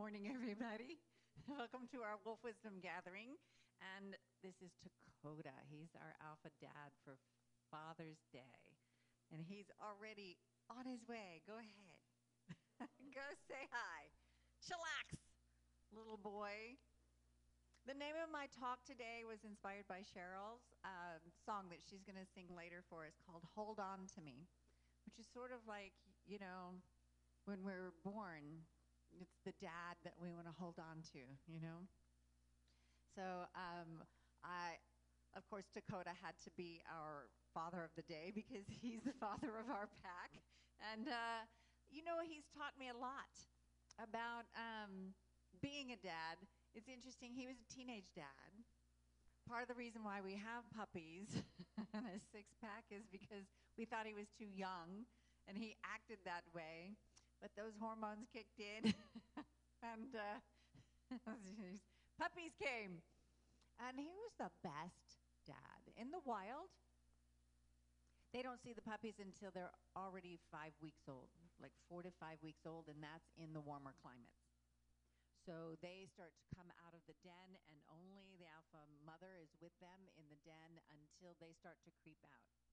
morning, everybody. Welcome to our Wolf Wisdom Gathering. And this is Takoda. He's our alpha dad for Father's Day. And he's already on his way. Go ahead. Go say hi. Chillax, little boy. The name of my talk today was inspired by Cheryl's um, song that she's going to sing later for us called Hold On to Me, which is sort of like, you know, when we're born, it's the dad that we want to hold on to, you know? So um, I, of course, Takoda had to be our father of the day because he's the father of our pack. And, uh, you know, he's taught me a lot about um, being a dad. It's interesting, he was a teenage dad. Part of the reason why we have puppies and a six pack is because we thought he was too young and he acted that way but those hormones kicked in, and uh, puppies came. And he was the best dad. In the wild, they don't see the puppies until they're already five weeks old, like four to five weeks old, and that's in the warmer climates. So they start to come out of the den, and only the alpha mother is with them in the den until they start to creep out.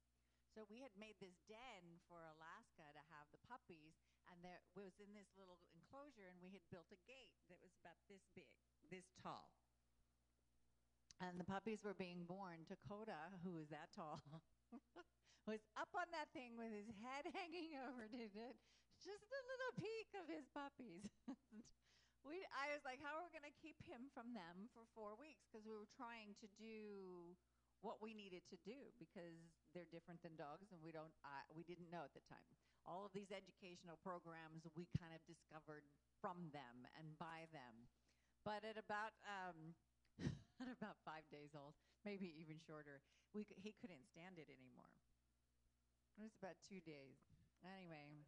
So we had made this den for Alaska to have the puppies, and there was in this little enclosure, and we had built a gate that was about this big, this tall. And the puppies were being born. Takoda, who was that tall, was up on that thing with his head hanging over it, just a little peek of his puppies. we, I was like, how are we going to keep him from them for four weeks? Because we were trying to do what we needed to do because they're different than dogs and we don't uh, we didn't know at the time. All of these educational programs we kind of discovered from them and by them. But at about um, at about five days old maybe even shorter we he couldn't stand it anymore. It was about two days. Anyway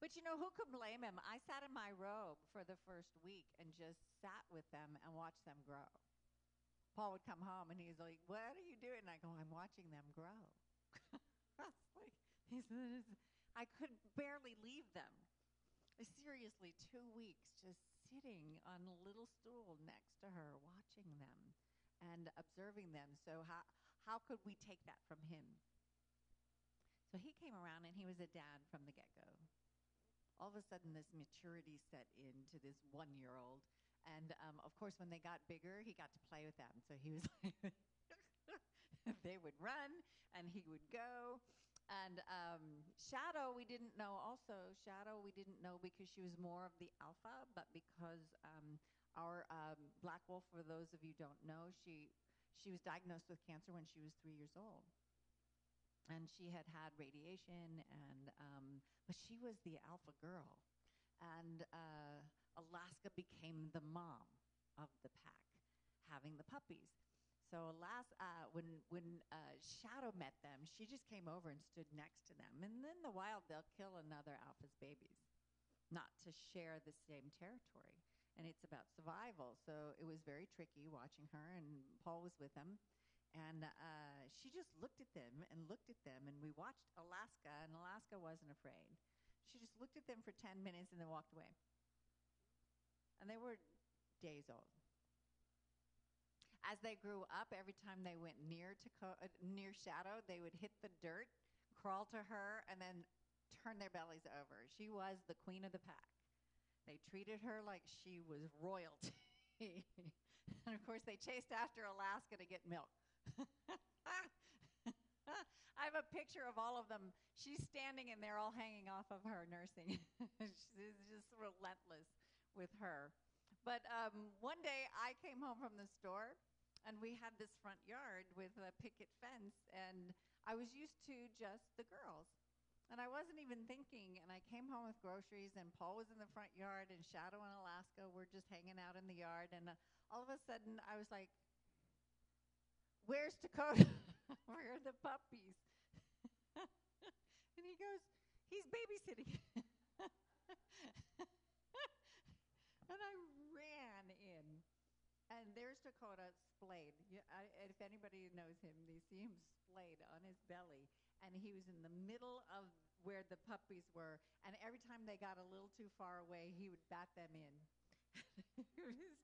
But you know, who could blame him? I sat in my robe for the first week and just sat with them and watched them grow. Paul would come home and he's like, What are you doing? And I go, I'm watching them grow. like, I could barely leave them. Seriously, two weeks just sitting on a little stool next to her, watching them and observing them. So, how, how could we take that from him? So, he came around and he was a dad from the get go all of a sudden this maturity set into this one year old. And um, of course, when they got bigger, he got to play with them. So he was like, they would run and he would go. And um, Shadow, we didn't know also. Shadow, we didn't know because she was more of the alpha, but because um, our um, black wolf, for those of you don't know, she she was diagnosed with cancer when she was three years old and she had had radiation, and um, but she was the alpha girl, and uh, Alaska became the mom of the pack, having the puppies. So Alaska, uh, when when uh, Shadow met them, she just came over and stood next to them. And in the wild, they'll kill another alpha's babies, not to share the same territory. And it's about survival. So it was very tricky watching her, and Paul was with them. And uh, she just looked at them and looked at them, and we watched Alaska, and Alaska wasn't afraid. She just looked at them for 10 minutes and then walked away. And they were days old. As they grew up, every time they went near to co- uh, near Shadow, they would hit the dirt, crawl to her, and then turn their bellies over. She was the queen of the pack. They treated her like she was royalty. and of course, they chased after Alaska to get milk. I have a picture of all of them. She's standing and they're all hanging off of her nursing. She's just relentless with her. But um, one day I came home from the store and we had this front yard with a picket fence and I was used to just the girls. And I wasn't even thinking, and I came home with groceries, and Paul was in the front yard, and Shadow and Alaska were just hanging out in the yard. And uh, all of a sudden, I was like, Where's Takoda? Where are the puppies? and he goes, He's babysitting. and I ran in. And there's Takoda splayed. Yeah, I, if anybody knows him, they see him splayed on his belly. And he was in the middle of where the puppies were. And every time they got a little too far away, he would bat them in.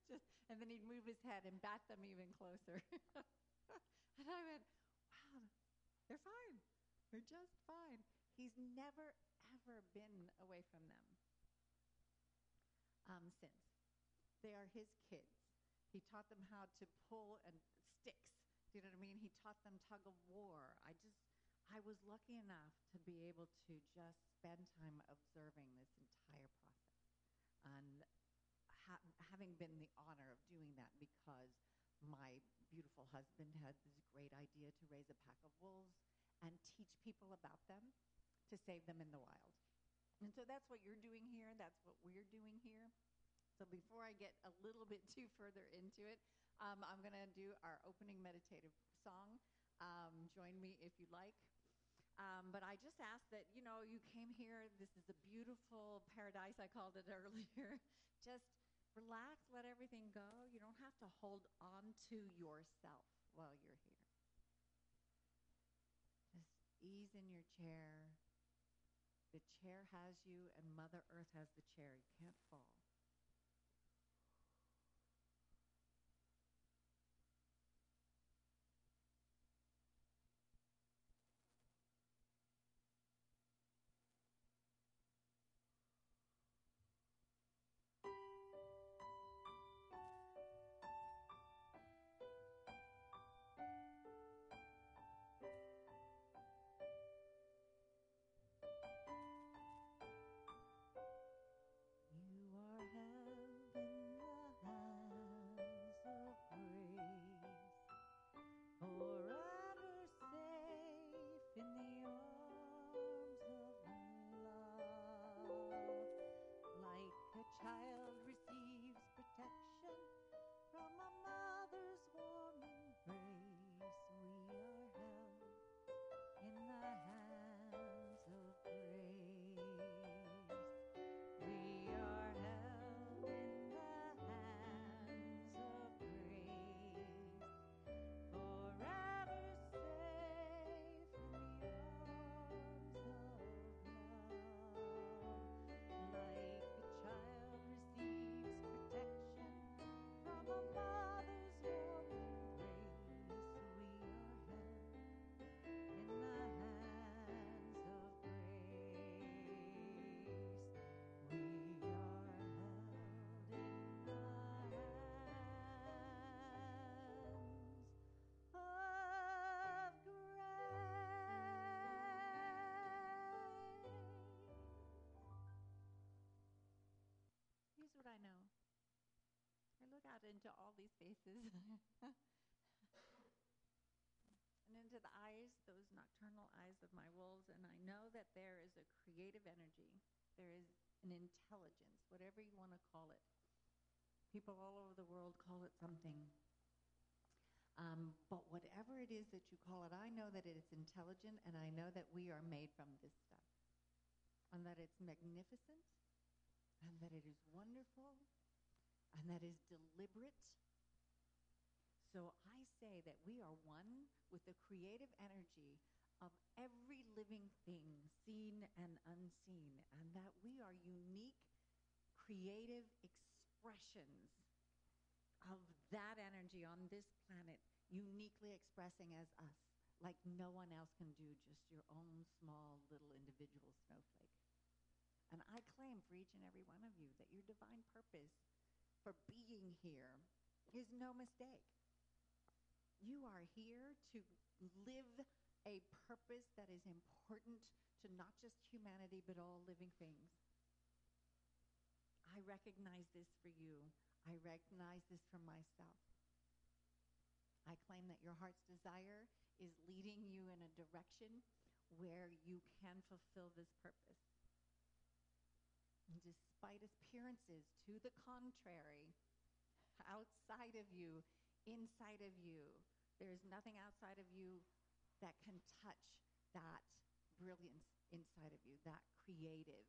just, and then he'd move his head and bat them even closer. and I went, wow, they're fine. They're just fine. He's never, ever been away from them um, since. They are his kids. He taught them how to pull and sticks. Do you know what I mean? He taught them tug of war. I just, I was lucky enough to be able to just spend time observing this entire process. And ha- having been the honor of doing that because my beautiful husband had this great idea to raise a pack of wolves and teach people about them to save them in the wild. And so that's what you're doing here. That's what we're doing here. So before I get a little bit too further into it, um, I'm going to do our opening meditative song. Um, join me if you like. Um, but I just ask that, you know, you came here. This is a beautiful paradise, I called it earlier. just relax, let everything go. You don't have to hold on to yourself while you're here. Just ease in your chair. The chair has you, and Mother Earth has the chair. You can't fall. and into the eyes, those nocturnal eyes of my wolves, and I know that there is a creative energy. There is an intelligence, whatever you want to call it. People all over the world call it something. Um, but whatever it is that you call it, I know that it is intelligent, and I know that we are made from this stuff, and that it's magnificent, and that it is wonderful, and that is deliberate. So I say that we are one with the creative energy of every living thing, seen and unseen, and that we are unique, creative expressions of that energy on this planet, uniquely expressing as us, like no one else can do, just your own small little individual snowflake. And I claim for each and every one of you that your divine purpose for being here is no mistake. You are here to live a purpose that is important to not just humanity, but all living things. I recognize this for you. I recognize this for myself. I claim that your heart's desire is leading you in a direction where you can fulfill this purpose despite appearances to the contrary, outside of you, inside of you, there's nothing outside of you that can touch that brilliance inside of you, that creative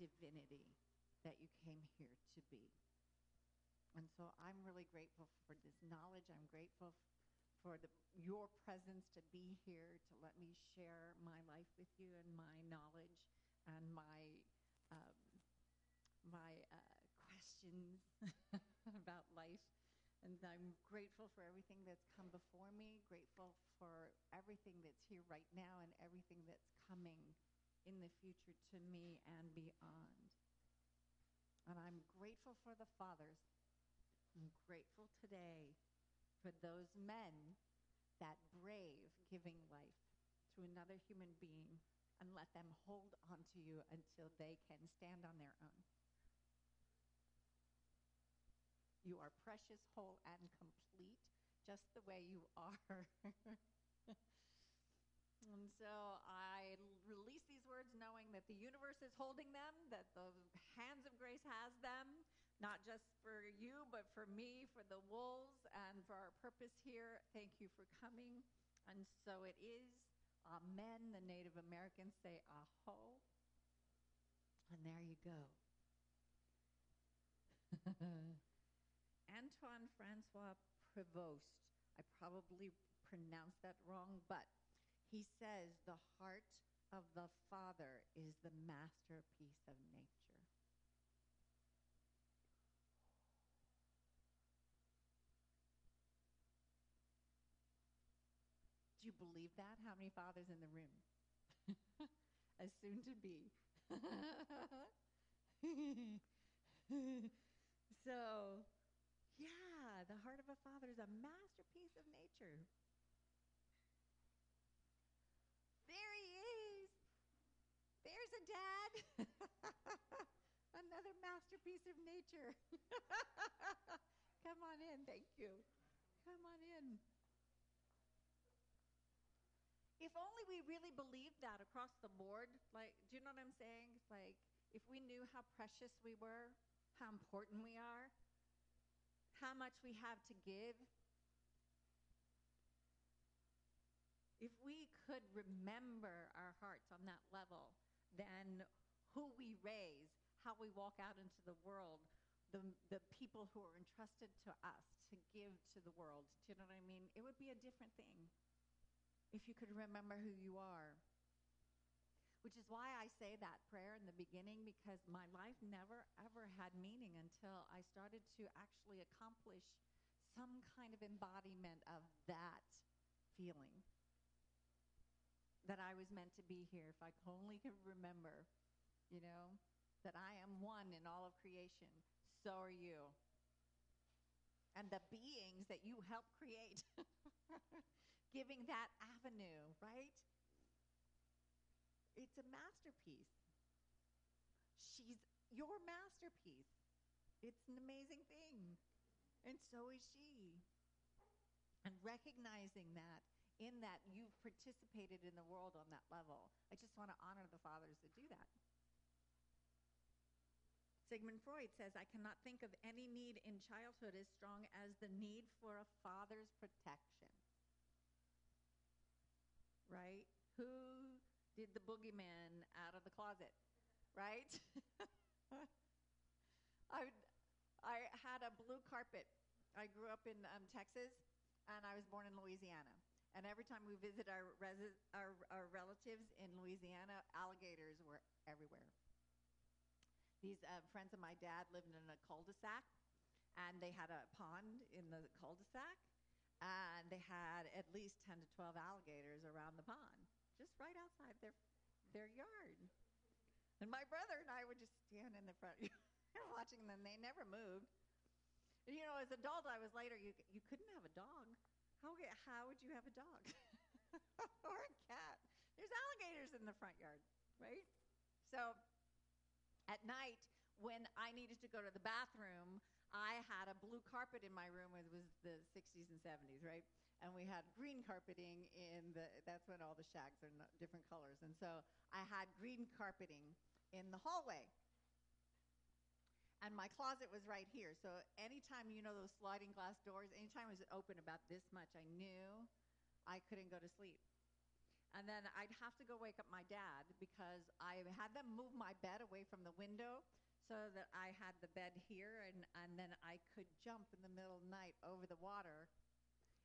divinity that you came here to be. And so I'm really grateful for this knowledge. I'm grateful for the, your presence to be here, to let me share my life with you and my knowledge and my um, my uh, questions about life. And I'm grateful for everything that's come before me, grateful for everything that's here right now and everything that's coming in the future to me and beyond. And I'm grateful for the fathers. I'm grateful today for those men that brave giving life to another human being and let them hold on to you until they can stand on their own. You are precious, whole, and complete just the way you are. and so I release these words knowing that the universe is holding them, that the hands of grace has them, not just for you, but for me, for the wolves, and for our purpose here. Thank you for coming. And so it is. Amen. The Native Americans say aho. And there you go. Antoine Francois Prevost. I probably pronounced that wrong, but he says the heart of the Father is the masterpiece of nature. Do you believe that? How many fathers in the room? As soon to be. so, yeah, the heart of a father is a masterpiece of nature. There he is. There's a dad. Another masterpiece of nature. Come on in. Thank you. Come on in. If only we really believed that across the board, like, do you know what I'm saying? Like, if we knew how precious we were, how important we are, how much we have to give. If we could remember our hearts on that level, then who we raise, how we walk out into the world, the, the people who are entrusted to us to give to the world, do you know what I mean? It would be a different thing if you could remember who you are. Which is why I say that prayer in the beginning because my life never ever had meaning until I started to actually accomplish some kind of embodiment of that feeling. That I was meant to be here. If I only could remember, you know, that I am one in all of creation, so are you. And the beings that you help create, giving that avenue, right? It's a masterpiece. She's your masterpiece. It's an amazing thing. And so is she. And recognizing that, in that you've participated in the world on that level, I just want to honor the fathers that do that. Sigmund Freud says, I cannot think of any need in childhood as strong as the need for a father's protection. Right? Who did the boogeyman out of the closet, right? I, I had a blue carpet. I grew up in um, Texas, and I was born in Louisiana. And every time we visit our, resi- our, our relatives in Louisiana, alligators were everywhere. These uh, friends of my dad lived in a cul-de-sac, and they had a pond in the cul-de-sac, and they had at least 10 to 12 alligators around the pond just right outside their their yard. And my brother and I would just stand in the front watching them. They never moved. And, you know, as adult, I was later, you, you couldn't have a dog. How, how would you have a dog? or a cat? There's alligators in the front yard, right? So at night, when I needed to go to the bathroom, I had a blue carpet in my room. It was the 60s and 70s, right? And we had green carpeting in the that's when all the shacks are different colors. And so i had green carpeting in the hallway. And my closet was right here. So anytime you know those sliding glass doors anytime it was open about this much i knew i couldn't go to sleep. And then i'd have to go wake up my dad because i had them move my bed away from the window so that i had the bed here and, and then i could jump in the middle of the night over the water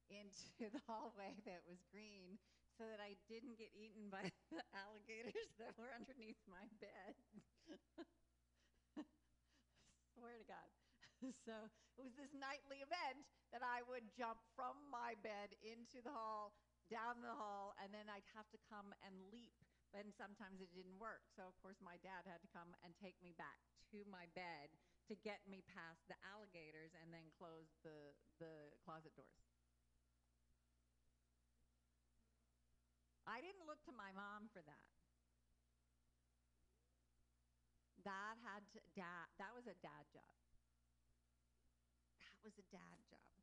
into the hallway that was green so that I didn't get eaten by the alligators that were underneath my bed. Swear to God. so it was this nightly event that I would jump from my bed into the hall, down the hall, and then I'd have to come and leap. And sometimes it didn't work. So, of course, my dad had to come and take me back to my bed to get me past the alligators and then close the, the closet doors. I didn't look to my mom for that. That had to, dad, that was a dad job. That was a dad job.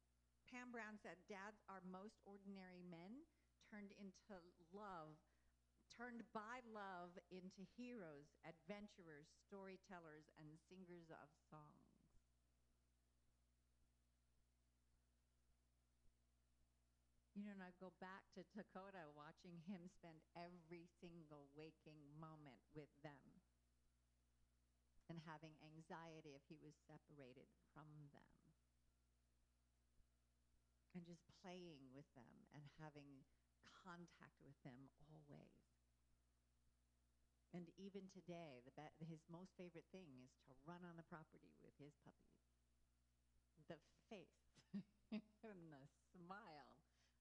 Pam Brown said, Dads are most ordinary men turned into love turned by love into heroes, adventurers, storytellers, and singers of songs. You know, and I go back to Takoda watching him spend every single waking moment with them and having anxiety if he was separated from them. And just playing with them and having contact with them always. And even today, be- his most favorite thing is to run on the property with his puppies. The face and the smile.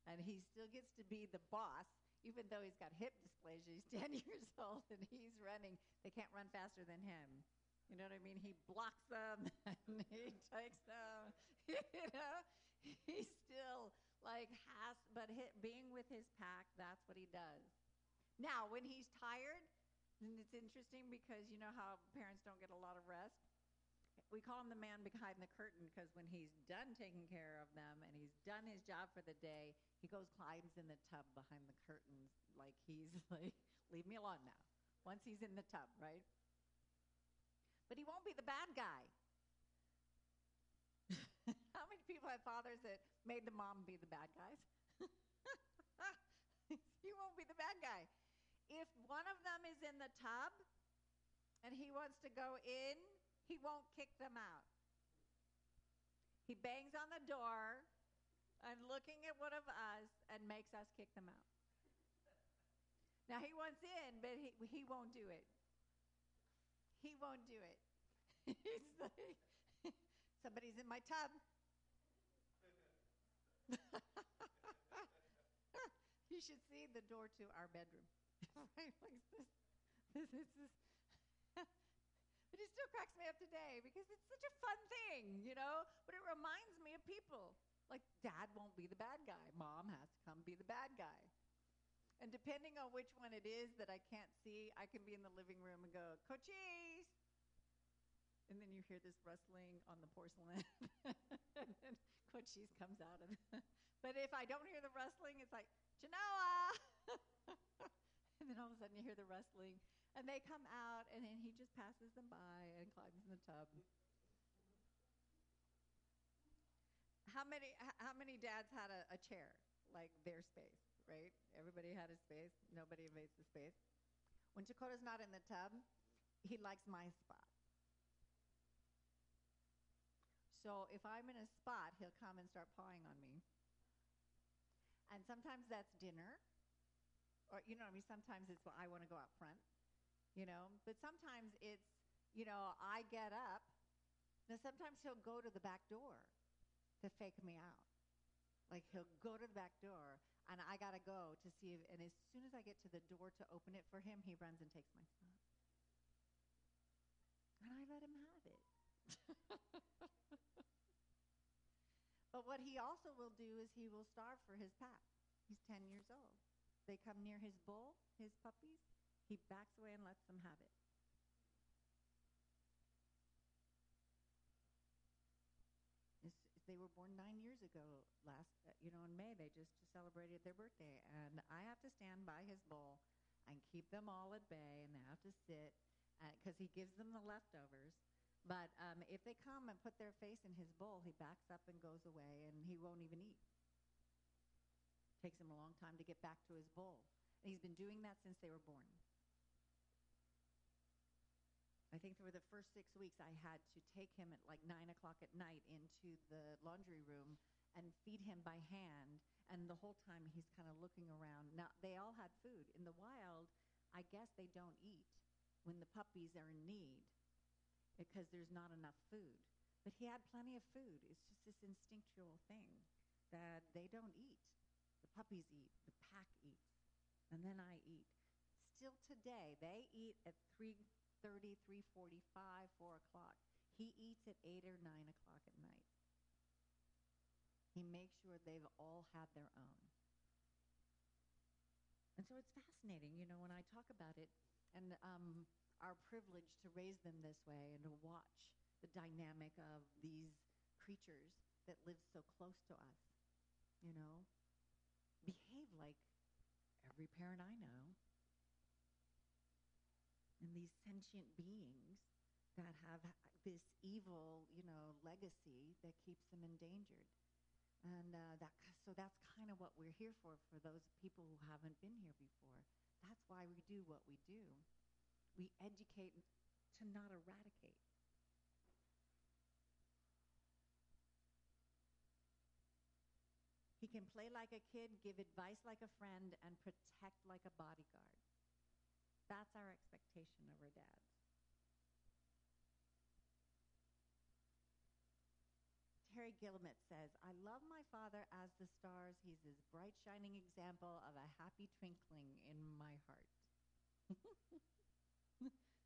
And he still gets to be the boss, even though he's got hip dysplasia. He's 10 years old and he's running. They can't run faster than him. You know what I mean? He blocks them and he takes them. you know, he still like has, but hit, being with his pack, that's what he does. Now, when he's tired, and it's interesting because you know how parents don't get a lot of rest? We call him the man behind the curtain because when he's done taking care of them and he's done his job for the day, he goes climbs in the tub behind the curtains like he's like, leave me alone now. Once he's in the tub, right? But he won't be the bad guy. How many people have fathers that made the mom be the bad guys? he won't be the bad guy if one of them is in the tub and he wants to go in, he won't kick them out. He bangs on the door and looking at one of us and makes us kick them out. Now he wants in, but he, he won't do it. He won't do it. He's like, somebody's in my tub. you should see the door to our bedroom. this, this, this is. But it still cracks me up today because it's such a fun thing, you know. But it reminds me of people. Like dad won't be the bad guy. Mom has to come be the bad guy. And depending on which one it is that I can't see, I can be in the living room and go, Cochise! And then you hear this rustling on the porcelain. and then comes out of it. But if I don't hear the rustling, it's like, Genoa! And then all of a sudden you hear the rustling, and they come out, and then he just passes them by and climbs in the tub. How many how many dads had a, a chair like their space, right? Everybody had a space. Nobody invades the space. When Takoda's not in the tub, he likes my spot. So if I'm in a spot, he'll come and start pawing on me. And sometimes that's dinner or you know, what I mean, sometimes it's well, I want to go out front, you know, but sometimes it's, you know, I get up. Now sometimes he'll go to the back door to fake me out. Like he'll go to the back door, and I gotta go to see. If, and as soon as I get to the door to open it for him, he runs and takes my spot, and I let him have it. but what he also will do is he will starve for his pack. He's ten years old they come near his bull, his puppies, he backs away and lets them have it. they were born nine years ago last uh, you know in may they just celebrated their birthday and i have to stand by his bowl and keep them all at bay and they have to sit because uh, he gives them the leftovers but um, if they come and put their face in his bowl he backs up and goes away and he won't even eat takes him a long time to get back to his bowl. And he's been doing that since they were born. I think for the first six weeks, I had to take him at like nine o'clock at night into the laundry room and feed him by hand. And the whole time he's kind of looking around. Now, they all had food. In the wild, I guess they don't eat when the puppies are in need because there's not enough food. But he had plenty of food. It's just this instinctual thing that they don't eat. The puppies eat, the pack eats, and then I eat. Still today, they eat at 3.30, 3.45, 4 o'clock. He eats at 8 or 9 o'clock at night. He makes sure they've all had their own. And so it's fascinating, you know, when I talk about it and um, our privilege to raise them this way and to watch the dynamic of these creatures that live so close to us, you know, behave like every parent I know. And these sentient beings that have this evil, you know, legacy that keeps them endangered. And uh, that, so that's kind of what we're here for, for those people who haven't been here before. That's why we do what we do. We educate to not eradicate. He can play like a kid, give advice like a friend, and protect like a bodyguard. That's our expectation of our dads. Terri Guillemets says, I love my father as the stars. He's this bright, shining example of a happy twinkling in my heart.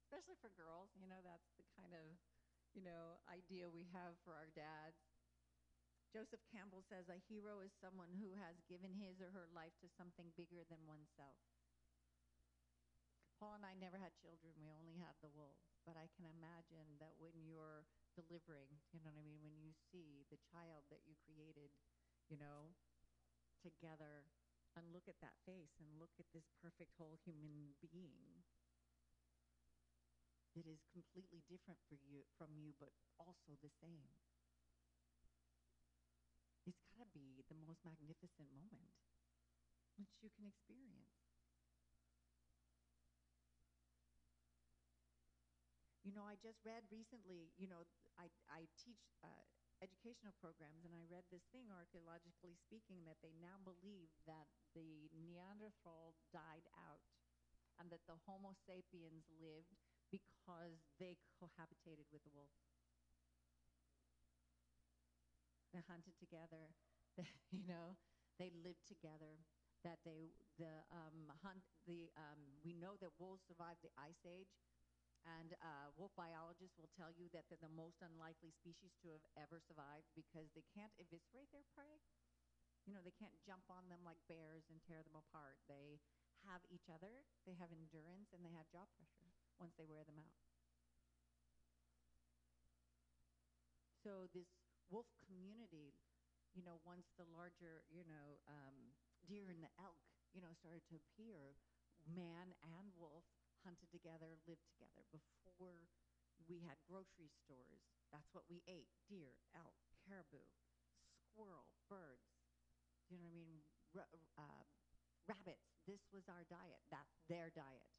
Especially for girls, you know, that's the kind of, you know, idea we have for our dads. Joseph Campbell says, a hero is someone who has given his or her life to something bigger than oneself. Paul and I never had children. We only had the wolves. But I can imagine that when you're delivering, you know what I mean? When you see the child that you created, you know, together and look at that face and look at this perfect whole human being that is completely different for you from you but also the same. It's got to be the most magnificent moment which you can experience. You know, I just read recently, you know, I, I teach uh, educational programs, and I read this thing, archaeologically speaking, that they now believe that the Neanderthal died out and that the Homo sapiens lived because they cohabitated with the wolf. They hunted together, you know, they lived together. That they the um, hunt the um, we know that wolves survived the ice age and uh, wolf biologists will tell you that they're the most unlikely species to have ever survived because they can't eviscerate their prey. You know, they can't jump on them like bears and tear them apart. They have each other, they have endurance, and they have jaw pressure once they wear them out. So this wolf community, you know, once the larger, you know, um, deer and the elk, you know, started to appear, man and wolf hunted together, lived together. Before we had grocery stores, that's what we ate deer, elk, caribou, squirrel, birds. You know what I mean? R- uh, rabbits. This was our diet. That's their diet.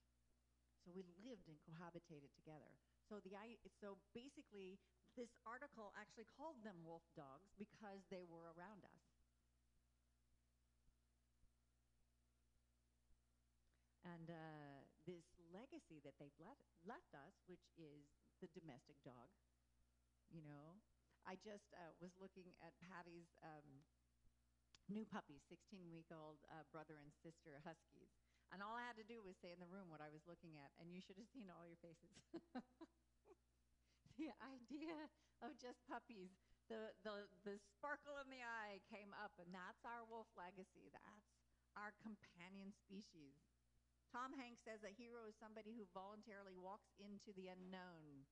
So we lived and cohabitated together. So the so basically, this article actually called them wolf dogs because they were around us. And uh, legacy that they've let, left us, which is the domestic dog. You know, I just uh, was looking at Patty's um, new puppies, 16 week old uh, brother and sister huskies. And all I had to do was say in the room what I was looking at, and you should have seen all your faces. the idea of just puppies, the, the, the sparkle in the eye came up, and that's our wolf legacy. That's our companion species. Tom Hanks says a hero is somebody who voluntarily walks into the unknown.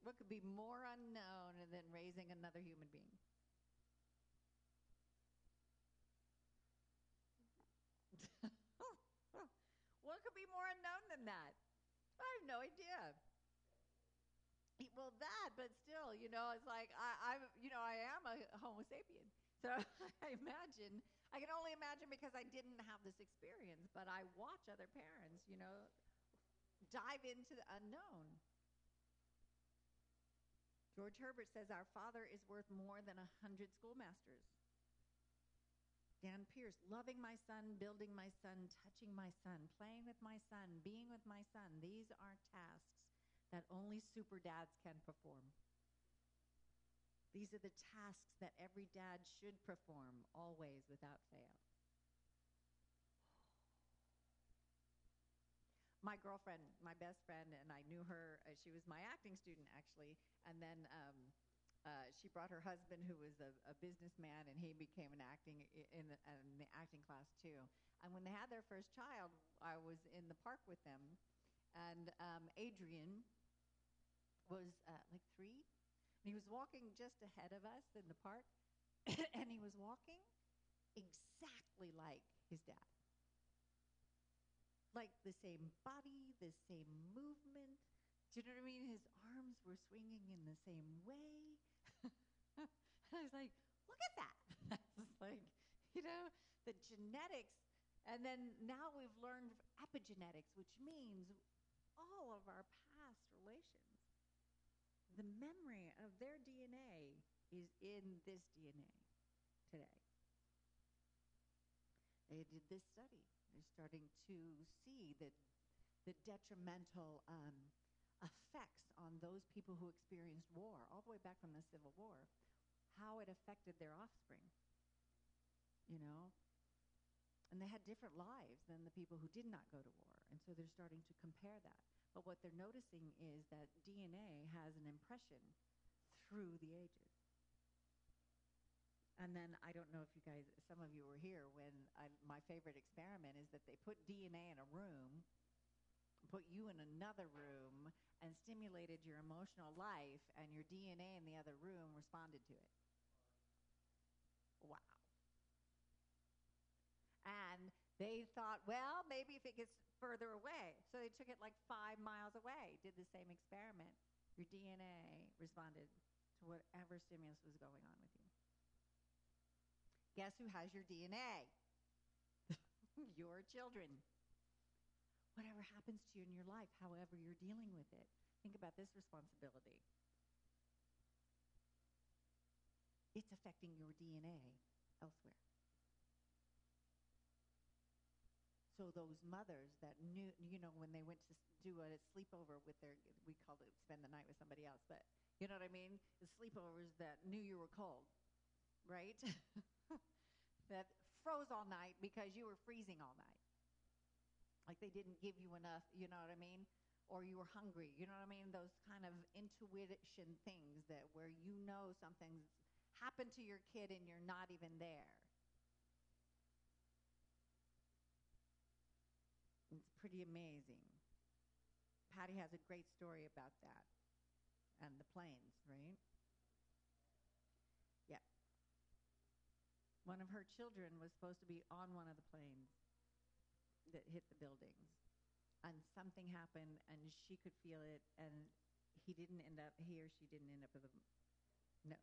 What could be more unknown than raising another human being? what could be more unknown than that? I have no idea. Well, that, but still, you know, it's like I, I'm, you know, I am a Homo sapien. So I imagine I can only imagine because I didn't have this experience, but I watch other parents, you know, dive into the unknown. George Herbert says our father is worth more than a hundred schoolmasters. Dan Pearce, loving my son, building my son, touching my son, playing with my son, being with my son. These are tasks that only super dads can perform. These are the tasks that every dad should perform always without fail. My girlfriend, my best friend, and I knew her. Uh, she was my acting student, actually. And then um, uh, she brought her husband, who was a, a businessman, and he became an acting in in the acting class too. And when they had their first child, I was in the park with them, and um, Adrian was uh, like three, he was walking just ahead of us in the park, and he was walking exactly like his dad. Like the same body, the same movement. Do you know what I mean? His arms were swinging in the same way. I was like, look at that. That's like, you know, the genetics. And then now we've learned epigenetics, which means all of our the memory of their DNA is in this DNA today. They did this study. They're starting to see that the detrimental um, effects on those people who experienced war, all the way back from the Civil War, how it affected their offspring. You know? And they had different lives than the people who did not go to war. And so they're starting to compare that. But what they're noticing is that DNA has an impression through the ages. And then I don't know if you guys, some of you were here when I, my favorite experiment is that they put DNA in a room, put you in another room, and stimulated your emotional life, and your DNA in the other room responded to it. Wow. And they thought, well, maybe if it gets further away. So they took it like five miles away, did the same experiment. Your DNA responded to whatever stimulus was going on with you. Guess who has your DNA? your children. Whatever happens to you in your life, however you're dealing with it, think about this responsibility. It's affecting your DNA elsewhere. So those mothers that knew, you know, when they went to do a sleepover with their, we called it spend the night with somebody else, but you know what I mean? The sleepovers that knew you were cold, right? that froze all night because you were freezing all night. Like they didn't give you enough, you know what I mean? Or you were hungry, you know what I mean? Those kind of intuition things that where you know something's happened to your kid and you're not even there. It's pretty amazing. Patty has a great story about that and the planes, right? Yeah. One of her children was supposed to be on one of the planes that hit the buildings. And something happened, and she could feel it, and he didn't end up, he or she didn't end up with a, no.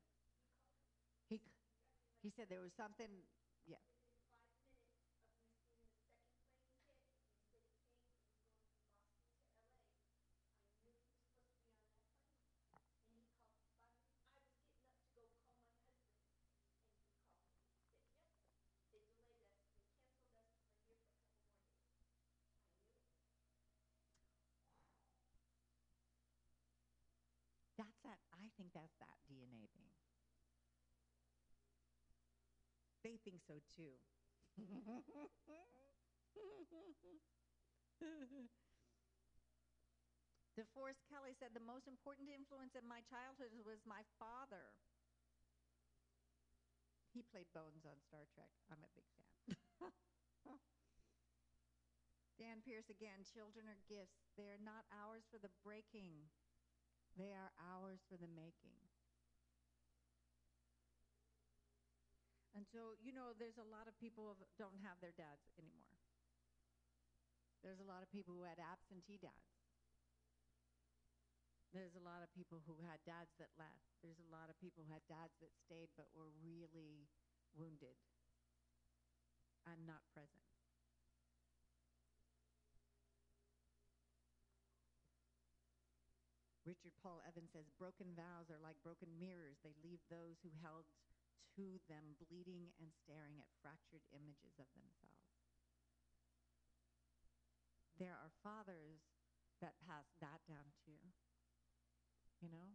He, he said there was something, yeah. That's that, I think that's that DNA thing. They think so too. DeForest Kelley said, The most important influence in my childhood was my father. He played Bones on Star Trek. I'm a big fan. Dan Pearce again, children are gifts. They are not ours for the breaking, they are ours for the making. And so, you know, there's a lot of people who don't have their dads anymore. There's a lot of people who had absentee dads. There's a lot of people who had dads that left. There's a lot of people who had dads that stayed but were really wounded and not present. Richard Paul Evans says broken vows are like broken mirrors. They leave those who held to them bleeding and staring at fractured images of themselves. There are fathers that pass that down too. You You know?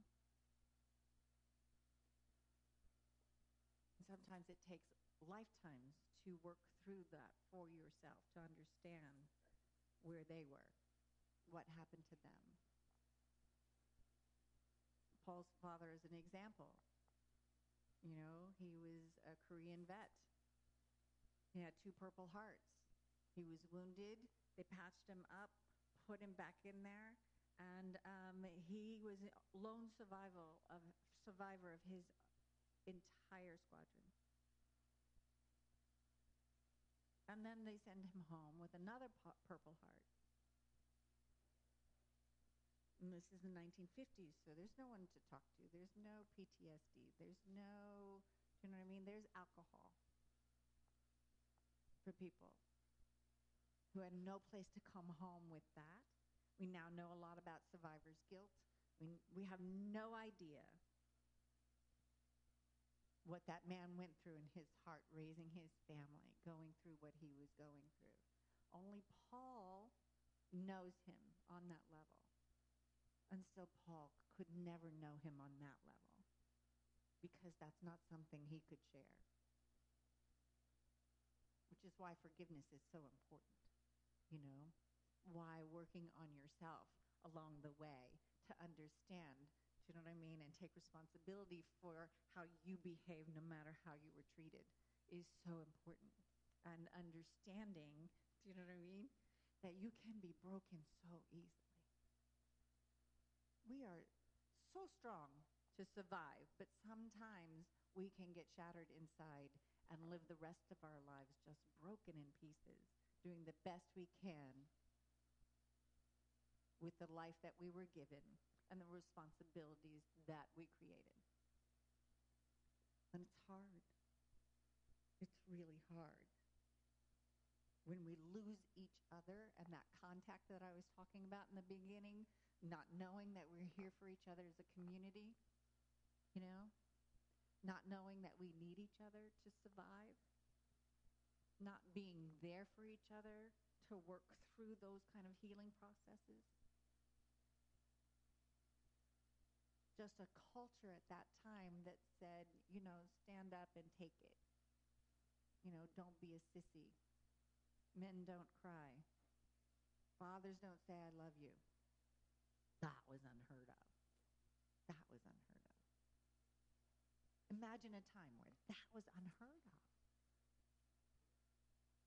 Sometimes it takes lifetimes to work through that for yourself to understand where they were, what happened to them. Paul's father is an example. You know, he was a Korean vet. He had two Purple Hearts. He was wounded. They patched him up, put him back in there, and um, he was a lone survival of survivor of his entire squadron. And then they send him home with another Purple Heart. And this is the 1950s, so there's no one to talk to. There's no PTSD. There's no, you know what I mean? There's alcohol for people who had no place to come home with that. We now know a lot about survivor's guilt. We, we have no idea what that man went through in his heart, raising his family, going through what he was going through. Only Paul knows him on that level. And so Paul could never know him on that level because that's not something he could share. Which is why forgiveness is so important, you know, why working on yourself along the way to understand, do you know what I mean, and take responsibility for how you behave no matter how you were treated is so important. And understanding, do you know what I mean, that you can be broken so easily we are so strong to survive, but sometimes we can get shattered inside and live the rest of our lives just broken in pieces, doing the best we can with the life that we were given and the responsibilities that we created. And it's hard. It's really hard. When we lose each other and that contact that I was talking about in the beginning, not knowing that we're here for each other as a community, you know, not knowing that we need each other to survive, not being there for each other to work through those kind of healing processes. Just a culture at that time that said, you know, stand up and take it. You know, don't be a sissy. Men don't cry. Fathers don't say, I love you. That was unheard of. That was unheard of. Imagine a time where that was unheard of.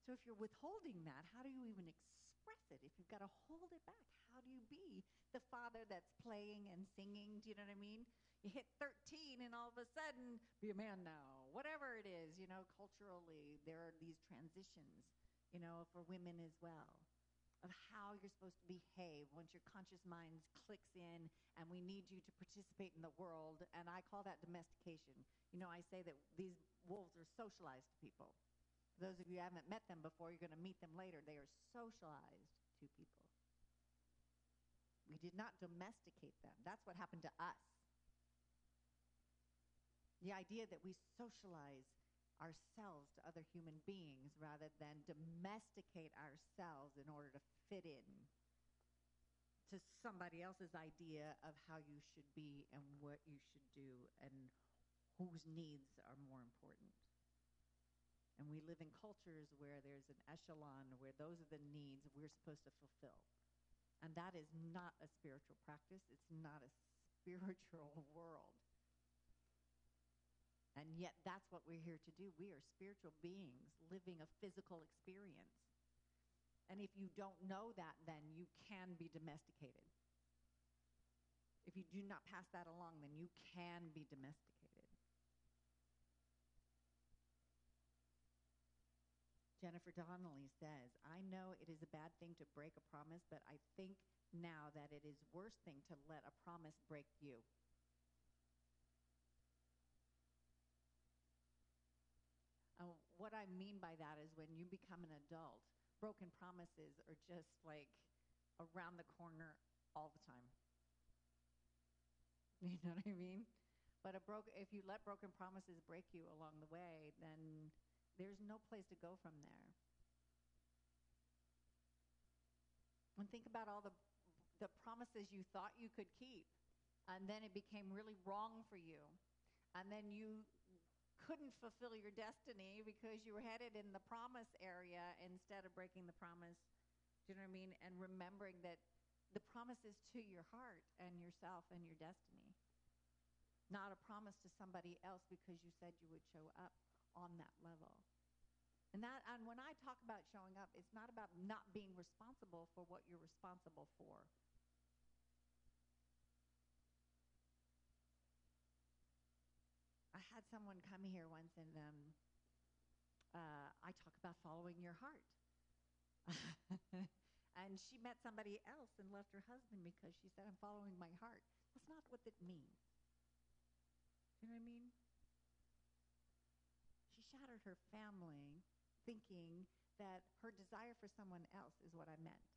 So if you're withholding that, how do you even express it? If you've got to hold it back, how do you be the father that's playing and singing? Do you know what I mean? You hit 13 and all of a sudden, be a man now. Whatever it is, you know, culturally, there are these transitions, you know, for women as well of how you're supposed to behave once your conscious mind clicks in and we need you to participate in the world. And I call that domestication. You know, I say that these wolves are socialized to people. For those of you who haven't met them before, you're going to meet them later. They are socialized to people. We did not domesticate them. That's what happened to us. The idea that we socialize ourselves to other human beings rather than domesticate ourselves in order to fit in to somebody else's idea of how you should be and what you should do and whose needs are more important. And we live in cultures where there's an echelon where those are the needs we're supposed to fulfill. And that is not a spiritual practice. It's not a spiritual world. And yet, that's what we're here to do. We are spiritual beings living a physical experience. And if you don't know that, then you can be domesticated. If you do not pass that along, then you can be domesticated. Jennifer Donnelly says, I know it is a bad thing to break a promise, but I think now that it is worse thing to let a promise break you. What I mean by that is when you become an adult, broken promises are just like around the corner all the time. You know what I mean? But a broke if you let broken promises break you along the way, then there's no place to go from there. And think about all the the promises you thought you could keep, and then it became really wrong for you, and then you couldn't fulfill your destiny because you were headed in the promise area instead of breaking the promise. Do you know what I mean? And remembering that the promise is to your heart and yourself and your destiny, not a promise to somebody else because you said you would show up on that level. And that and when I talk about showing up, it's not about not being responsible for what you're responsible for. I had someone come here once and um, uh, I talk about following your heart. and she met somebody else and left her husband because she said, I'm following my heart. That's not what it means. You know what I mean? She shattered her family thinking that her desire for someone else is what I meant.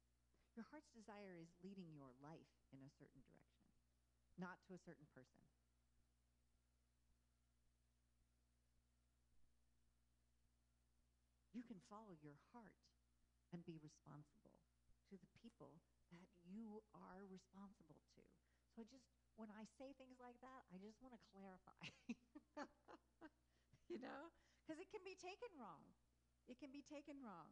Your heart's desire is leading your life in a certain direction, not to a certain person. You can follow your heart and be responsible to the people that you are responsible to. So I just, when I say things like that, I just want to clarify. you know? Because it can be taken wrong. It can be taken wrong.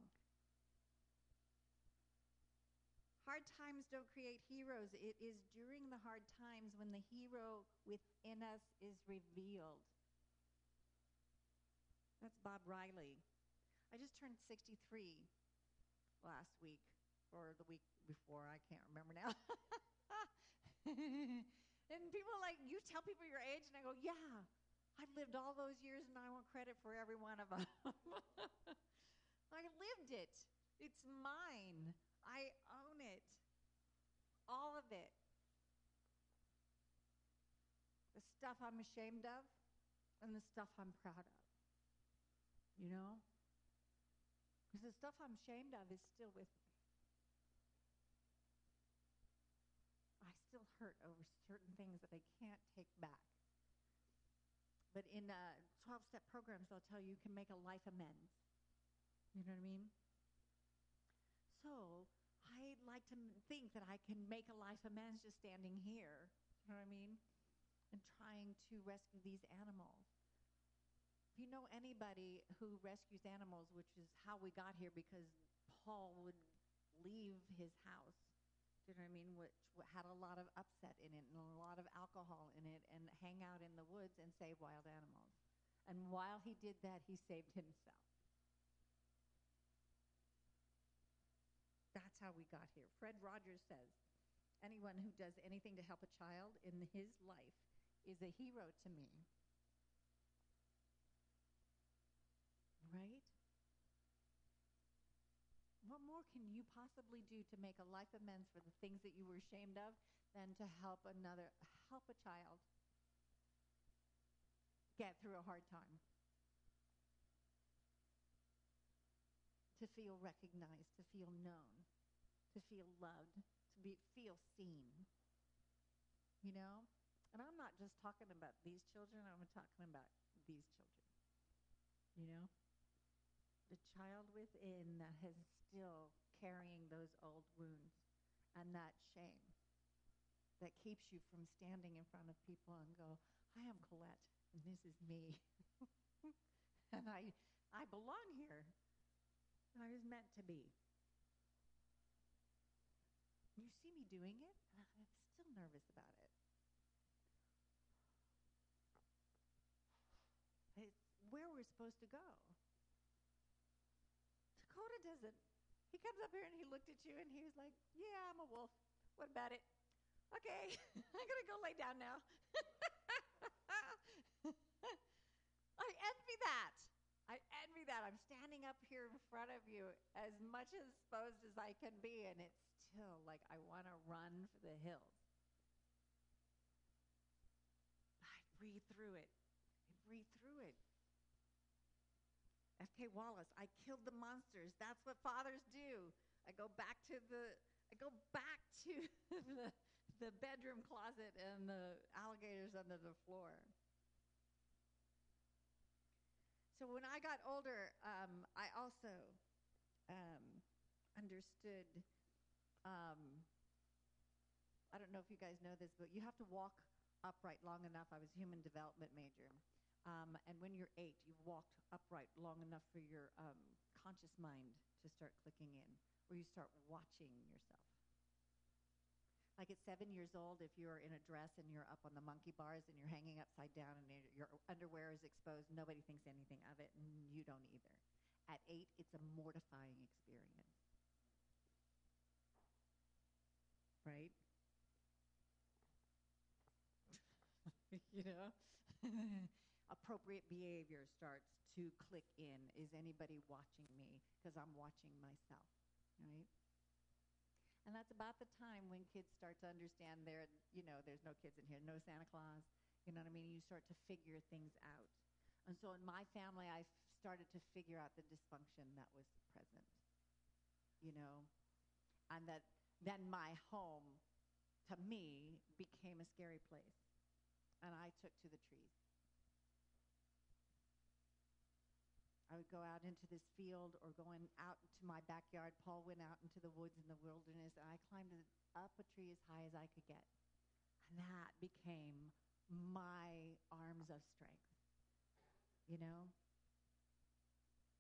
Hard times don't create heroes. It is during the hard times when the hero within us is revealed. That's Bob Riley. I just turned 63 last week or the week before. I can't remember now. and people are like, you tell people your age, and I go, yeah, I've lived all those years, and I want credit for every one of them. I lived it. It's mine. I own it. All of it. The stuff I'm ashamed of and the stuff I'm proud of. You know? The stuff I'm ashamed of is still with me. I still hurt over certain things that I can't take back. But in 12 uh, step programs, they'll tell you you can make a life amends. You know what I mean? So I like to think that I can make a life amends just standing here. You know what I mean? And trying to rescue these animals. If you know anybody who rescues animals, which is how we got here because Paul would leave his house, do you know what I mean, which had a lot of upset in it and a lot of alcohol in it, and hang out in the woods and save wild animals. And while he did that, he saved himself. That's how we got here. Fred Rogers says anyone who does anything to help a child in his life is a hero to me. Right? What more can you possibly do to make a life amends for the things that you were ashamed of than to help another, help a child get through a hard time? To feel recognized, to feel known, to feel loved, to be, feel seen. You know? And I'm not just talking about these children, I'm talking about these children. You know? The child within that is still carrying those old wounds and that shame that keeps you from standing in front of people and go, I am Colette, and this is me. and I, I belong here. And I was meant to be. You see me doing it, and I'm still nervous about it. It's where we're supposed to go. Doesn't. He comes up here and he looked at you and he was like, Yeah, I'm a wolf. What about it? Okay, I'm going to go lay down now. I envy that. I envy that. I'm standing up here in front of you as much exposed as I can be, and it's still like I want to run for the hills. I breathe through it. I breathe through it. F.K. Wallace, I killed the monsters. That's what fathers do. I go back to the I go back to the, the bedroom closet and the alligators under the floor. So when I got older, um, I also um, understood. Um, I don't know if you guys know this, but you have to walk upright long enough. I was human development major. Um, and when you're eight, you've walked upright long enough for your um, conscious mind to start clicking in, where you start watching yourself. Like at seven years old, if you're in a dress and you're up on the monkey bars and you're hanging upside down and your underwear is exposed, nobody thinks anything of it, and you don't either. At eight, it's a mortifying experience. Right? you know? Appropriate behavior starts to click in. Is anybody watching me? Because I'm watching myself, right? And that's about the time when kids start to understand there, you know, there's no kids in here, no Santa Claus. You know what I mean? You start to figure things out. And so in my family, I started to figure out the dysfunction that was present, you know, and that then my home, to me, became a scary place. And I took to the trees. I would go out into this field or going out into my backyard. Paul went out into the woods in the wilderness, and I climbed up a tree as high as I could get. And that became my arms of strength. You know?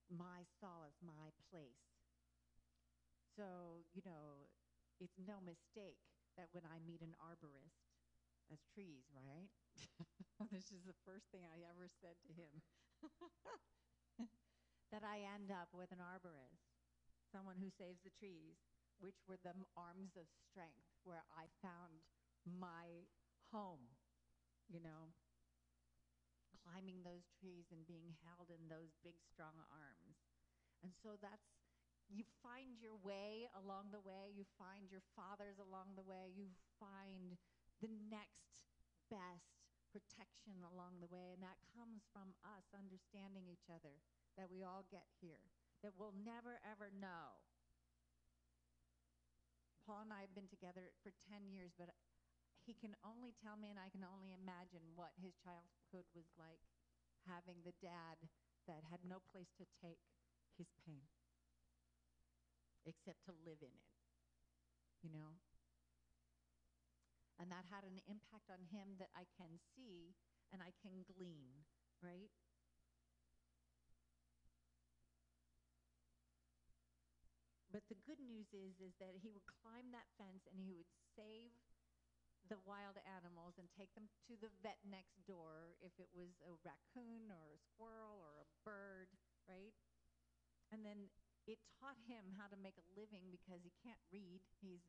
My solace, my place. So, you know, it's no mistake that when I meet an arborist, as trees, right? this is the first thing I ever said to him. that I end up with an arborist, someone who saves the trees, which were the arms of strength where I found my home, you know, climbing those trees and being held in those big, strong arms. And so that's, you find your way along the way, you find your fathers along the way, you find the next best protection along the way, and that comes from us understanding each other that we all get here that we'll never, ever know. Paul and I have been together for 10 years, but he can only tell me, and I can only imagine what his childhood was like having the dad that had no place to take his pain except to live in it, you know? And that had an impact on him that I can see and I can glean, right? But the good news is, is that he would climb that fence and he would save the wild animals and take them to the vet next door if it was a raccoon or a squirrel or a bird, right? And then it taught him how to make a living because he can't read. He's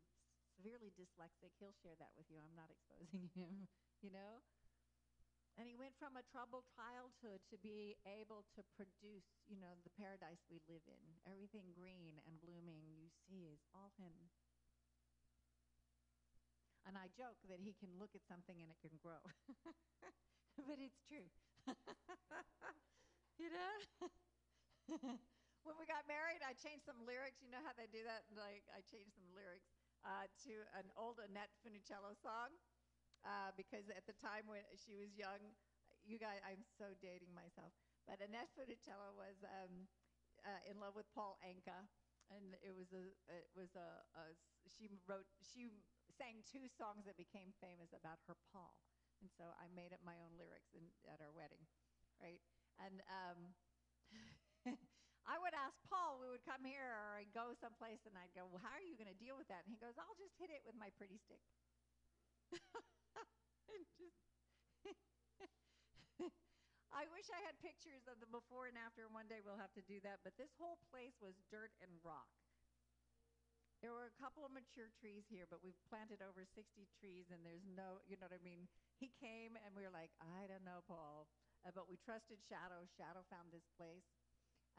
severely dyslexic. He'll share that with you. I'm not exposing him, you know? And he went from a troubled childhood to be able to produce, you know, the paradise we live in. Everything green and blooming you see is all him. And I joke that he can look at something and it can grow. but it's true. you know? when we got married, I changed some lyrics. You know how they do that? Like, I changed some lyrics uh, to an old Annette Funicello song uh, because at the time when she was young, you guys, I'm so dating myself, but Annette Funicello was um, uh, in love with Paul Anka, and it was a, it was a, a, she wrote, she sang two songs that became famous about her Paul, and so I made up my own lyrics in, at our wedding, right? And um, I would ask Paul, we would come here or I'd go someplace and I'd go, well, how are you going to deal with that? And he goes, I'll just hit it with my pretty stick. I wish I had pictures of the before and after. One day we'll have to do that. But this whole place was dirt and rock. There were a couple of mature trees here, but we've planted over 60 trees, and there's no, you know what I mean? He came, and we were like, I don't know, Paul. Uh, but we trusted Shadow. Shadow found this place,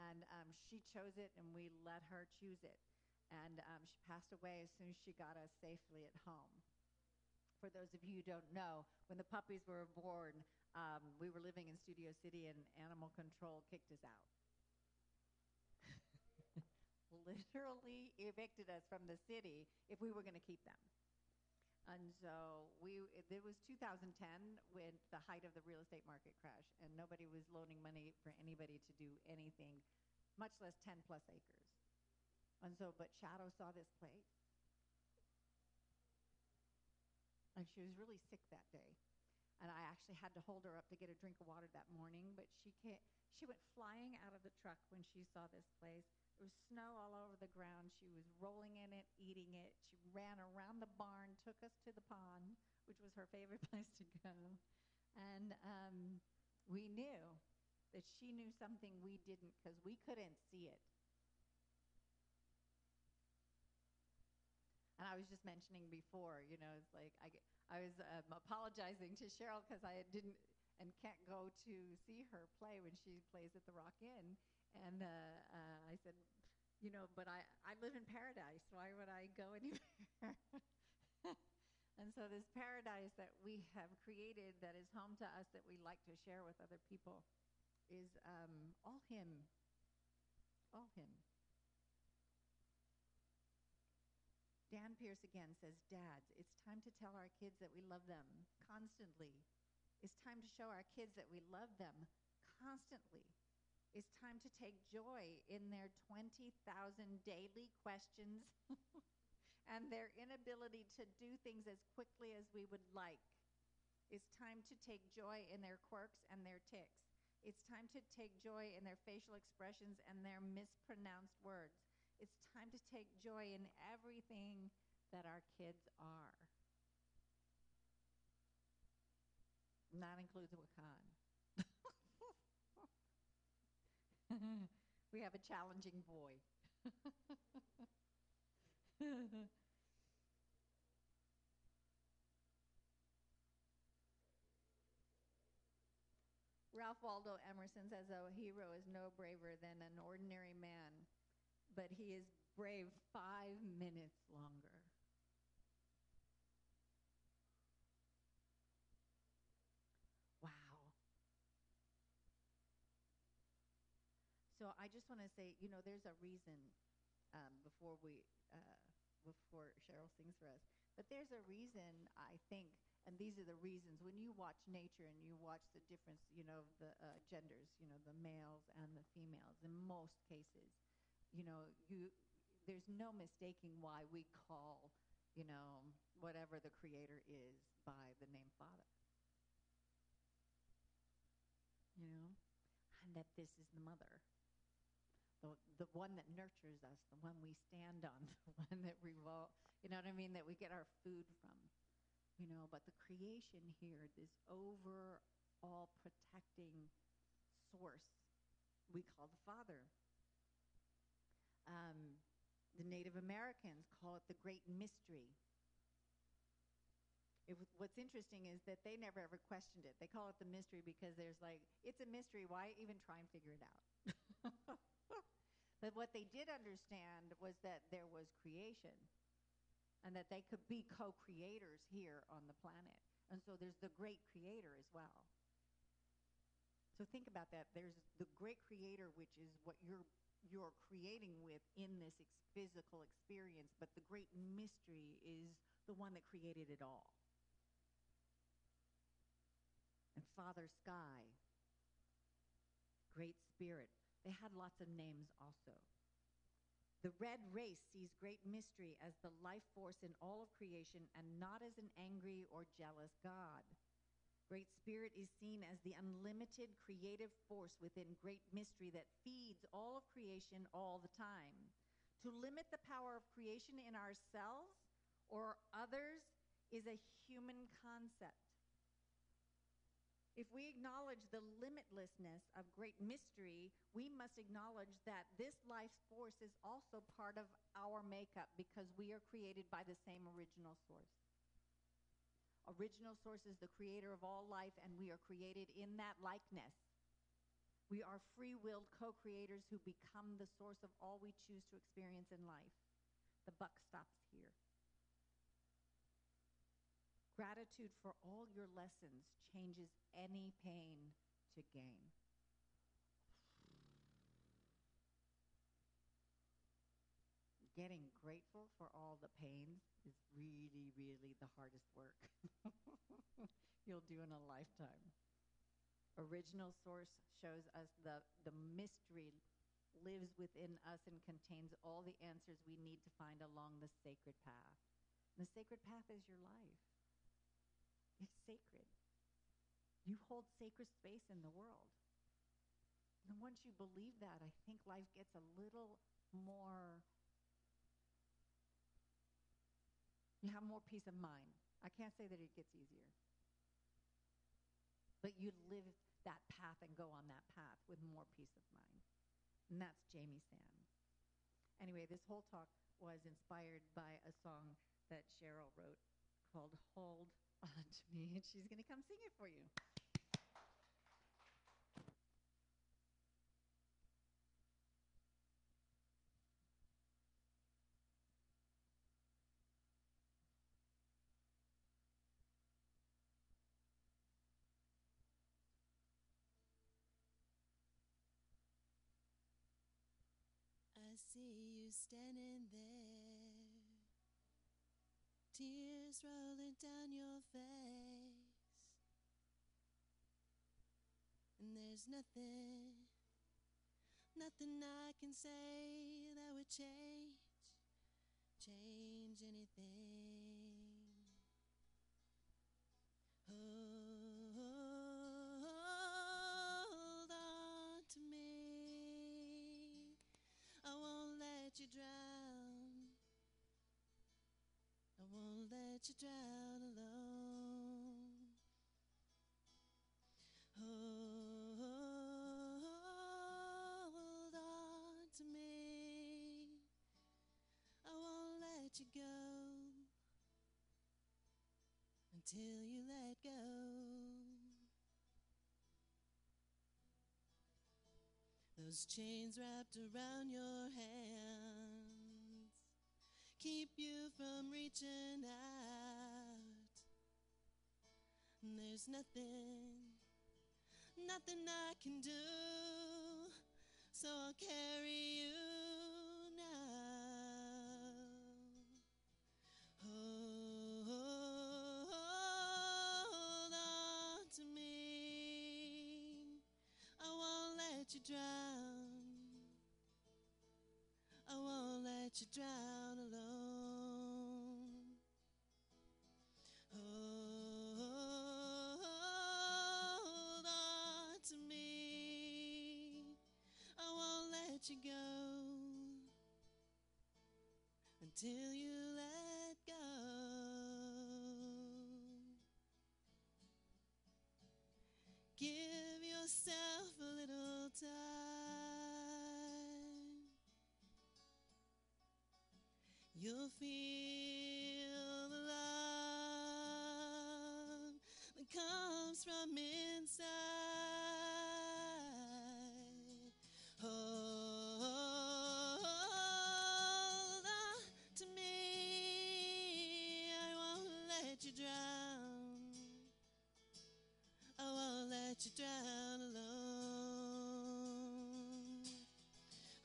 and um, she chose it, and we let her choose it. And um, she passed away as soon as she got us safely at home for those of you who don't know, when the puppies were born, um, we were living in Studio City and animal control kicked us out. Literally evicted us from the city if we were going to keep them. And so we, it, was 2010 when the height of the real estate market crash, and nobody was loaning money for anybody to do anything, much less 10 plus acres. And so, but Shadow saw this place, and she was really sick that day. And I actually had to hold her up to get a drink of water that morning, but she can't, she went flying out of the truck when she saw this place. There was snow all over the ground. She was rolling in it, eating it. She ran around the barn, took us to the pond, which was her favorite place to go. And um, we knew that she knew something we didn't because we couldn't see it. And I was just mentioning before, you know, it's like I, I was um, apologizing to Cheryl because I didn't and can't go to see her play when she plays at the Rock Inn. And uh, uh, I said, you know, but I, I live in paradise. Why would I go anywhere? and so, this paradise that we have created that is home to us that we like to share with other people is um, all Him. All Him. Dan Pearce again says, Dads, it's time to tell our kids that we love them constantly. It's time to show our kids that we love them constantly. It's time to take joy in their 20,000 daily questions and their inability to do things as quickly as we would like. It's time to take joy in their quirks and their ticks. It's time to take joy in their facial expressions and their mispronounced words. It's time to take joy in everything that our kids are. And that includes Wakan. we have a challenging boy. Ralph Waldo Emerson says a hero is no braver than an ordinary man, but he is brave five minutes longer. So I just want to say, you know, there's a reason um, before we uh, before Cheryl sings for us, but there's a reason I think, and these are the reasons when you watch nature and you watch the difference, you know, the uh, genders, you know, the males and the females. In most cases, you know, you there's no mistaking why we call, you know, whatever the creator is by the name Father. You know, and that this is the mother the, the one that nurtures us, the one we stand on, the one that revolve, you know what I mean, that we get our food from. You know, but the creation here, this overall protecting source, we call the Father. Um, the Native Americans call it the Great Mystery. It, what's interesting is that they never ever questioned it. They call it the mystery because there's like, it's a mystery. Why even try and figure it out? But what they did understand was that there was creation and that they could be co creators here on the planet. And so there's the great creator as well. So think about that. There's the great creator, which is what you're you're creating with in this ex- physical experience, but the great mystery is the one that created it all. And Father Sky, Great Spirit, they had lots of names also. The red race sees great mystery as the life force in all of creation and not as an angry or jealous God. Great Spirit is seen as the unlimited creative force within great mystery that feeds all of creation all the time. To limit the power of creation in ourselves or others is a human concept. If we acknowledge the limitlessness of great mystery, we must acknowledge that this life force is also part of our makeup because we are created by the same original source. Original source is the creator of all life, and we are created in that likeness. We are free willed co creators who become the source of all we choose to experience in life. The buck stops here. Gratitude for all your lessons changes any pain to gain. getting grateful for all the pains is really, really the hardest work you'll do in a lifetime. Original source shows us the, the mystery lives within us and contains all the answers we need to find along the sacred path. And the sacred path is your life. It's sacred. You hold sacred space in the world. And once you believe that, I think life gets a little more you have more peace of mind. I can't say that it gets easier. But you live that path and go on that path with more peace of mind. And that's Jamie Sams. Anyway, this whole talk was inspired by a song that Cheryl wrote called Hold On to Me, and she's going to come sing it for you. I see you standing there, tears rolling down your face, and there's nothing, nothing I can say that would change, change anything. Hold on to me. I won't let you drown alone. Oh, hold on to me. I won't let you go until you let go. Those chains wrapped around there's nothing, nothing I can do, so I'll carry you now. Oh, oh, oh, hold on to me, I won't let you drown. I won't let you drown until drown. I won't let you drown alone.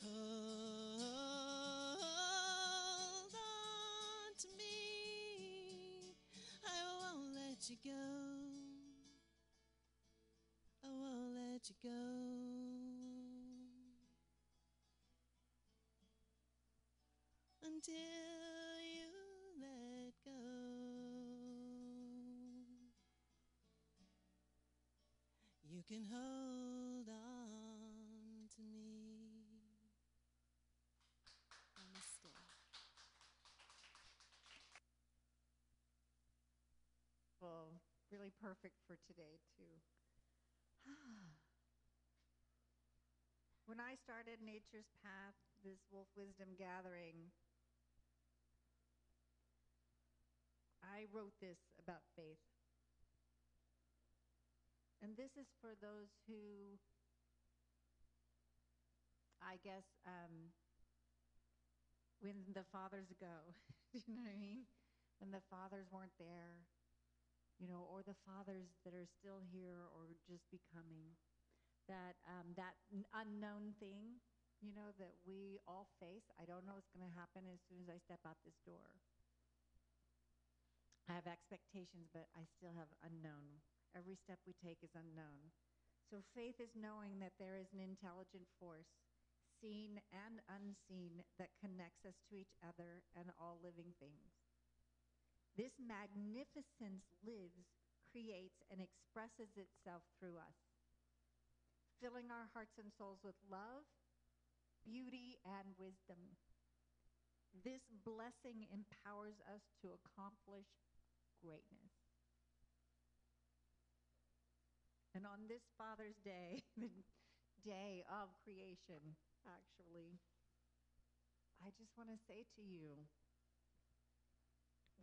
Hold on to me. I won't let you go. I won't let you go. Can hold on to me. Well, really perfect for today, too. when I started Nature's Path, this Wolf Wisdom gathering, I wrote this about faith. And this is for those who, I guess, um, when the fathers go, you know what I mean? When the fathers weren't there, you know, or the fathers that are still here or just becoming. That um, that unknown thing, you know, that we all face. I don't know what's going to happen as soon as I step out this door. I have expectations, but I still have unknown. Every step we take is unknown. So faith is knowing that there is an intelligent force, seen and unseen, that connects us to each other and all living things. This magnificence lives, creates, and expresses itself through us, filling our hearts and souls with love, beauty, and wisdom. This blessing empowers us to accomplish greatness. And on this Father's Day, the day of creation, actually, I just want to say to you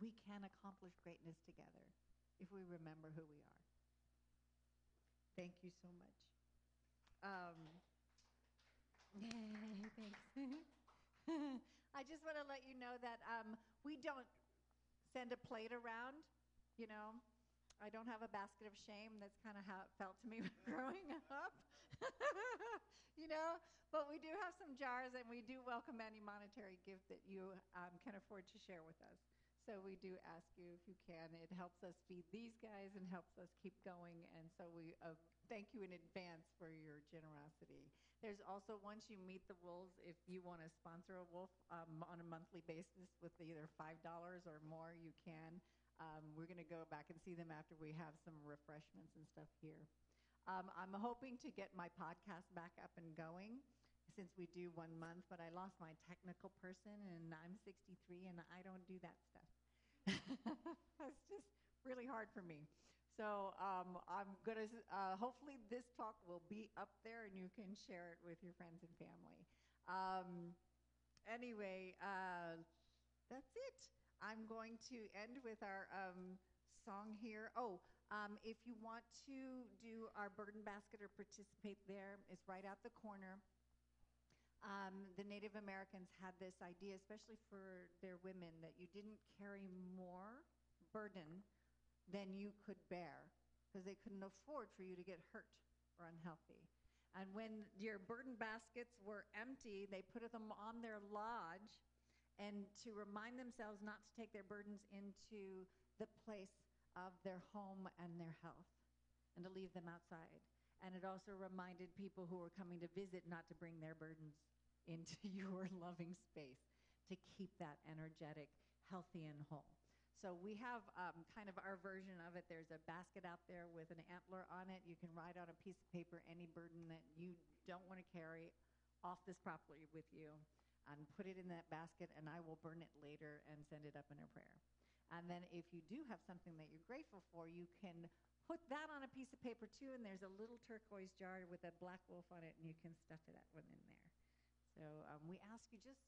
we can accomplish greatness together if we remember who we are. Thank you so much. Um, yay, thanks. I just want to let you know that um, we don't send a plate around, you know. I don't have a basket of shame. That's kind of how it felt to me growing up. you know, but we do have some jars and we do welcome any monetary gift that you um, can afford to share with us. So we do ask you if you can. It helps us feed these guys and helps us keep going. And so we uh, thank you in advance for your generosity. There's also, once you meet the wolves, if you want to sponsor a wolf um, on a monthly basis with either $5 or more, you can. Um, we're going to go back and see them after we have some refreshments and stuff here. Um, I'm hoping to get my podcast back up and going since we do one month, but I lost my technical person and I'm 63 and I don't do that stuff. it's just really hard for me. So um, I'm going to, uh, hopefully, this talk will be up there and you can share it with your friends and family. Um, anyway, uh, that's it. I'm going to end with our um, song here. Oh, um, if you want to do our burden basket or participate there, it's right out the corner. Um, the Native Americans had this idea, especially for their women, that you didn't carry more burden than you could bear because they couldn't afford for you to get hurt or unhealthy. And when your burden baskets were empty, they put them on their lodge and to remind themselves not to take their burdens into the place of their home and their health and to leave them outside. And it also reminded people who were coming to visit not to bring their burdens into your loving space to keep that energetic, healthy, and whole. So we have um, kind of our version of it. There's a basket out there with an antler on it. You can write on a piece of paper any burden that you don't want to carry off this property with you and put it in that basket, and I will burn it later and send it up in a prayer. And then if you do have something that you're grateful for, you can put that on a piece of paper too, and there's a little turquoise jar with a black wolf on it, and you can stuff that one in there. So um, we ask you just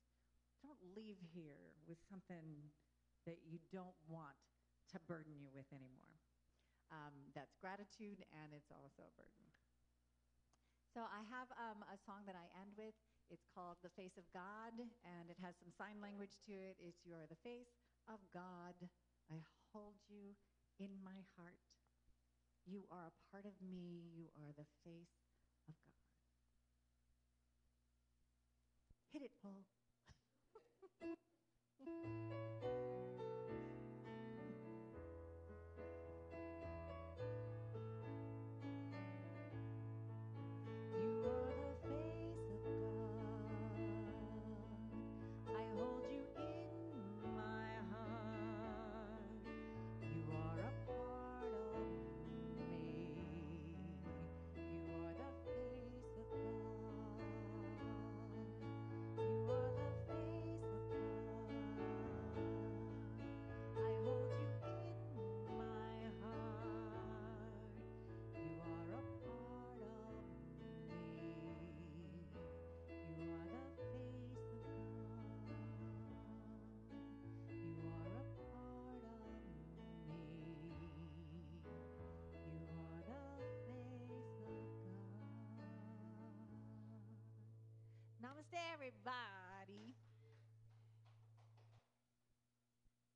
don't leave here with something that you don't want to burden you with anymore. Um, that's gratitude, and it's also a burden. So I have um, a song that I end with. It's called The Face of God, and it has some sign language to it. It's You are the face of God. I hold you in my heart. You are a part of me. You are the face of God. Hit it, Paul. everybody.